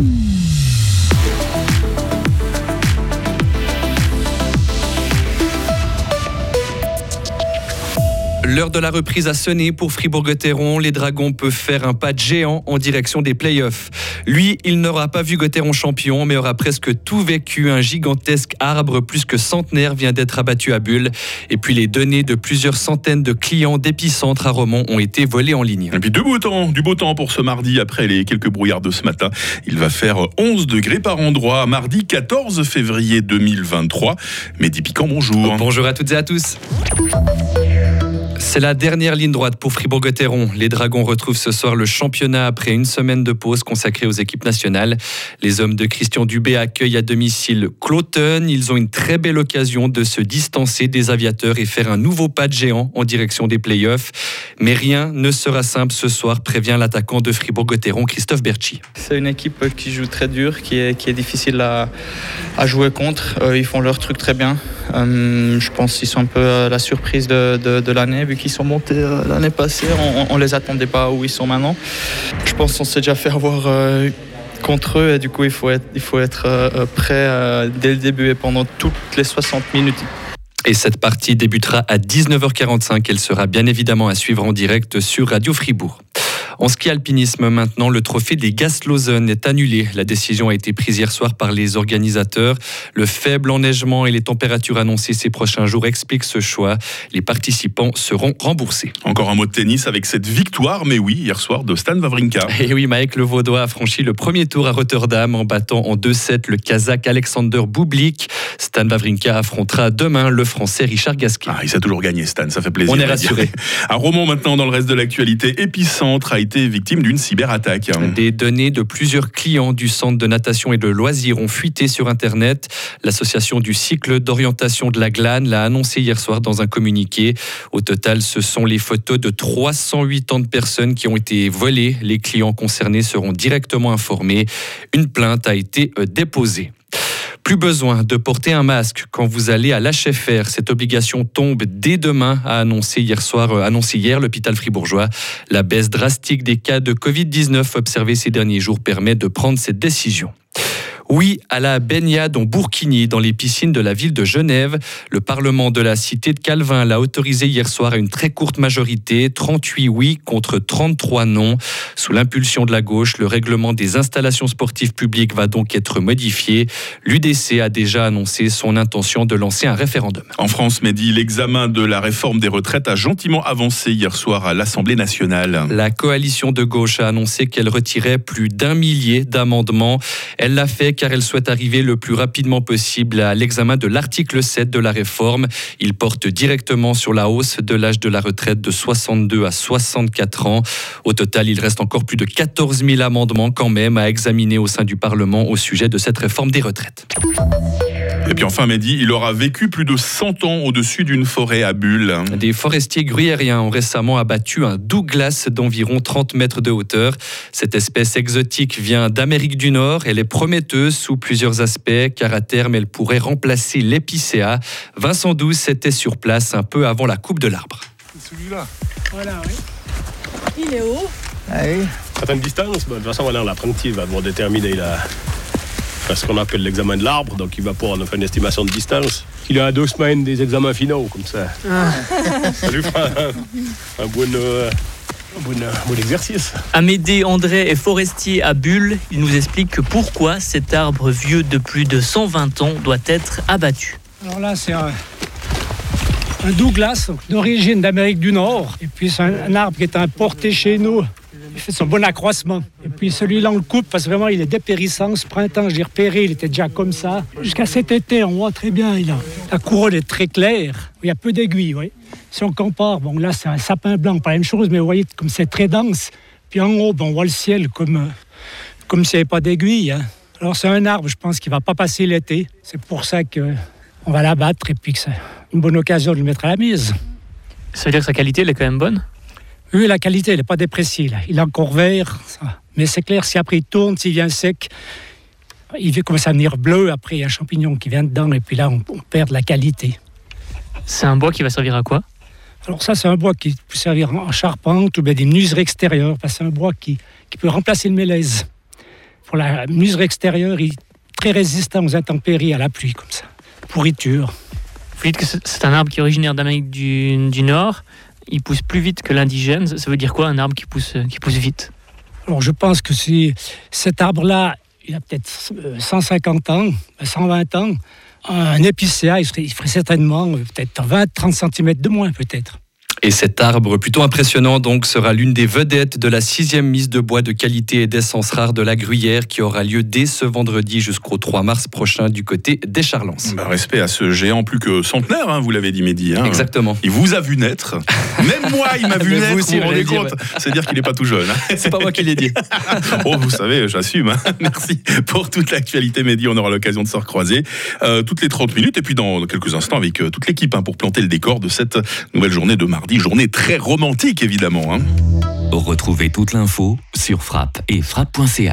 Mm. L'heure de la reprise a sonné pour Fribourg-Gotteron. Les Dragons peuvent faire un pas de géant en direction des playoffs. Lui, il n'aura pas vu Gotteron champion, mais aura presque tout vécu. Un gigantesque arbre plus que centenaire vient d'être abattu à Bulle. Et puis les données de plusieurs centaines de clients d'épicentre à Romont ont été volées en ligne. Et puis du beau temps, du beau temps pour ce mardi après les quelques brouillards de ce matin. Il va faire 11 degrés par endroit. Mardi 14 février 2023. Mehdi Piquant, bonjour. Bonjour à toutes et à tous. C'est la dernière ligne droite pour Fribourg-Gotteron. Les Dragons retrouvent ce soir le championnat après une semaine de pause consacrée aux équipes nationales. Les hommes de Christian Dubé accueillent à domicile Cloton. Ils ont une très belle occasion de se distancer des aviateurs et faire un nouveau pas de géant en direction des playoffs. Mais rien ne sera simple ce soir, prévient l'attaquant de Fribourg-Gotteron, Christophe Berchi. C'est une équipe qui joue très dur, qui est, difficile à, à jouer contre. Euh, ils font leur truc très bien. Euh, je pense qu'ils sont un peu euh, la surprise de, de, l'année, vu qu'ils sont montés euh, l'année passée. On, on les attendait pas où ils sont maintenant. Je pense qu'on s'est déjà fait avoir contre eux et du coup il faut être, il faut être prêt dès le début et pendant toutes les 60 minutes. Et cette partie débutera à 19h45. Elle sera bien évidemment à suivre en direct sur Radio Fribourg. En ski alpinisme maintenant, le trophée des Gaslosen est annulé. La décision a été prise hier soir par les organisateurs. Le faible enneigement et les températures annoncées ces prochains jours expliquent ce choix. Les participants seront remboursés. Encore un mot de tennis avec cette victoire, mais oui, hier soir de Stan Wawrinka. Et oui, Mike Le Vaudois a franchi le premier tour à Rotterdam en battant en 2-7 le Kazakh Alexander Bublik. Stan Wawrinka affrontera demain le Français Richard Gasquet. Ah, il s'est toujours gagné, Stan, ça fait plaisir. On est rassuré. À Romont maintenant, dans le reste de l'actualité, Épicentre a été victime d'une cyberattaque. Des données de plusieurs clients du centre de natation et de loisirs ont fuité sur Internet. L'association du cycle d'orientation de la glane l'a annoncé hier soir dans un communiqué. Au total, ce sont les photos de 380 personnes qui ont été volées. Les clients concernés seront directement informés. Une plainte a été déposée. Plus besoin de porter un masque quand vous allez à l'HFR. Cette obligation tombe dès demain, a annoncé hier soir, euh, annoncé hier l'hôpital fribourgeois. La baisse drastique des cas de Covid-19 observés ces derniers jours permet de prendre cette décision. Oui à la baignade en Bourquigny dans les piscines de la ville de Genève. Le Parlement de la cité de Calvin l'a autorisé hier soir à une très courte majorité, 38 oui contre 33 non. Sous l'impulsion de la gauche, le règlement des installations sportives publiques va donc être modifié. L'UDC a déjà annoncé son intention de lancer un référendum. En France, Mehdi, l'examen de la réforme des retraites a gentiment avancé hier soir à l'Assemblée nationale. La coalition de gauche a annoncé qu'elle retirait plus d'un millier d'amendements. Elle l'a fait car elle souhaite arriver le plus rapidement possible à l'examen de l'article 7 de la réforme. Il porte directement sur la hausse de l'âge de la retraite de 62 à 64 ans. Au total, il reste encore plus de 14 000 amendements quand même à examiner au sein du Parlement au sujet de cette réforme des retraites. Et puis enfin, Mehdi, il aura vécu plus de 100 ans au-dessus d'une forêt à Bulle. Des forestiers gruyériens ont récemment abattu un Douglas d'environ 30 mètres de hauteur. Cette espèce exotique vient d'Amérique du Nord. Elle est prometteuse sous plusieurs aspects, car à terme, elle pourrait remplacer l'épicéa. Vincent Douce était sur place un peu avant la coupe de l'arbre. Celui-là. Voilà, oui. Il est haut. Ah oui. certaines distances, ben, de toute façon, voilà, l'apprenti va devoir déterminer la, ce qu'on appelle l'examen de l'arbre, donc il va pouvoir nous faire une estimation de distance. Il à deux semaines des examens finaux, comme ça. Ça lui fera un, un bon, euh, un bon, un bon exercice. Amédée André est forestier à Bulle. Il nous explique que pourquoi cet arbre vieux de plus de 120 ans doit être abattu. Alors là, c'est un, un Douglas d'origine d'Amérique du Nord. Et puis, c'est un, un arbre qui est importé chez nous. Il fait son bon accroissement. Puis celui-là, on le coupe parce que vraiment, il est dépérissant. Ce printemps, je l'ai repéré, il était déjà comme ça. Jusqu'à cet été, on voit très bien, il a, la couronne est très claire. Il y a peu d'aiguilles. Si on compare, bon là, c'est un sapin blanc, pas la même chose, mais vous voyez, comme c'est très dense. Puis en haut, bon, on voit le ciel comme, comme s'il n'y avait pas d'aiguilles. hein. Alors c'est un arbre, je pense, qui ne va pas passer l'été. C'est pour ça que on va l'abattre et puis que c'est une bonne occasion de le mettre à la mise. Ça veut dire que sa qualité, elle est quand même bonne? Oui, la qualité, elle n'est pas dépréciée. Là. Il est encore vert. Mais c'est clair, si après il tourne, s'il vient sec, il va commencer à venir bleu. Après, il y a un champignon qui vient dedans. Et puis là, on, on perd de la qualité. C'est un bois qui va servir à quoi? Alors ça, c'est un bois qui peut servir en charpente ou bien des menuiseries extérieures. C'est un bois qui, qui peut remplacer le mélèze. pour la mesure extérieure, il est très résistant aux intempéries, à la pluie, comme ça. Pourriture. Vous dites que c'est un arbre qui est originaire d'Amérique du, du Nord. Il pousse plus vite que l'indigène. Ça veut dire quoi, un arbre qui pousse, qui pousse vite? Alors, je pense que si cet arbre-là, il a peut-être 150 ans, 120 ans, un épicéa, il, ferait certainement euh, peut-être 20-30 cm de moins, peut-être. Et cet arbre plutôt impressionnant donc sera l'une des vedettes de la sixième mise de bois de qualité et d'essence rare de la Gruyère qui aura lieu dès ce vendredi jusqu'au 3 mars prochain du côté des Charlans. Bah, respect à ce géant plus que centenaire, hein, vous l'avez dit Mehdi. Hein. Exactement. Il vous a vu naître. Même moi, il m'a vu naître. vous aussi, vous rendez compte C'est dire qu'il n'est pas tout jeune. hein. C'est pas moi qui l'ai dit. oh, vous savez, j'assume. hein. Merci pour toute l'actualité, Mehdi. On aura l'occasion de se recroiser euh, toutes les 30 minutes et puis dans quelques instants avec euh, toute l'équipe pour planter le décor de cette nouvelle journée de Journée très romantique, évidemment. hein. Retrouvez toute l'info sur frappe et frappe.ch.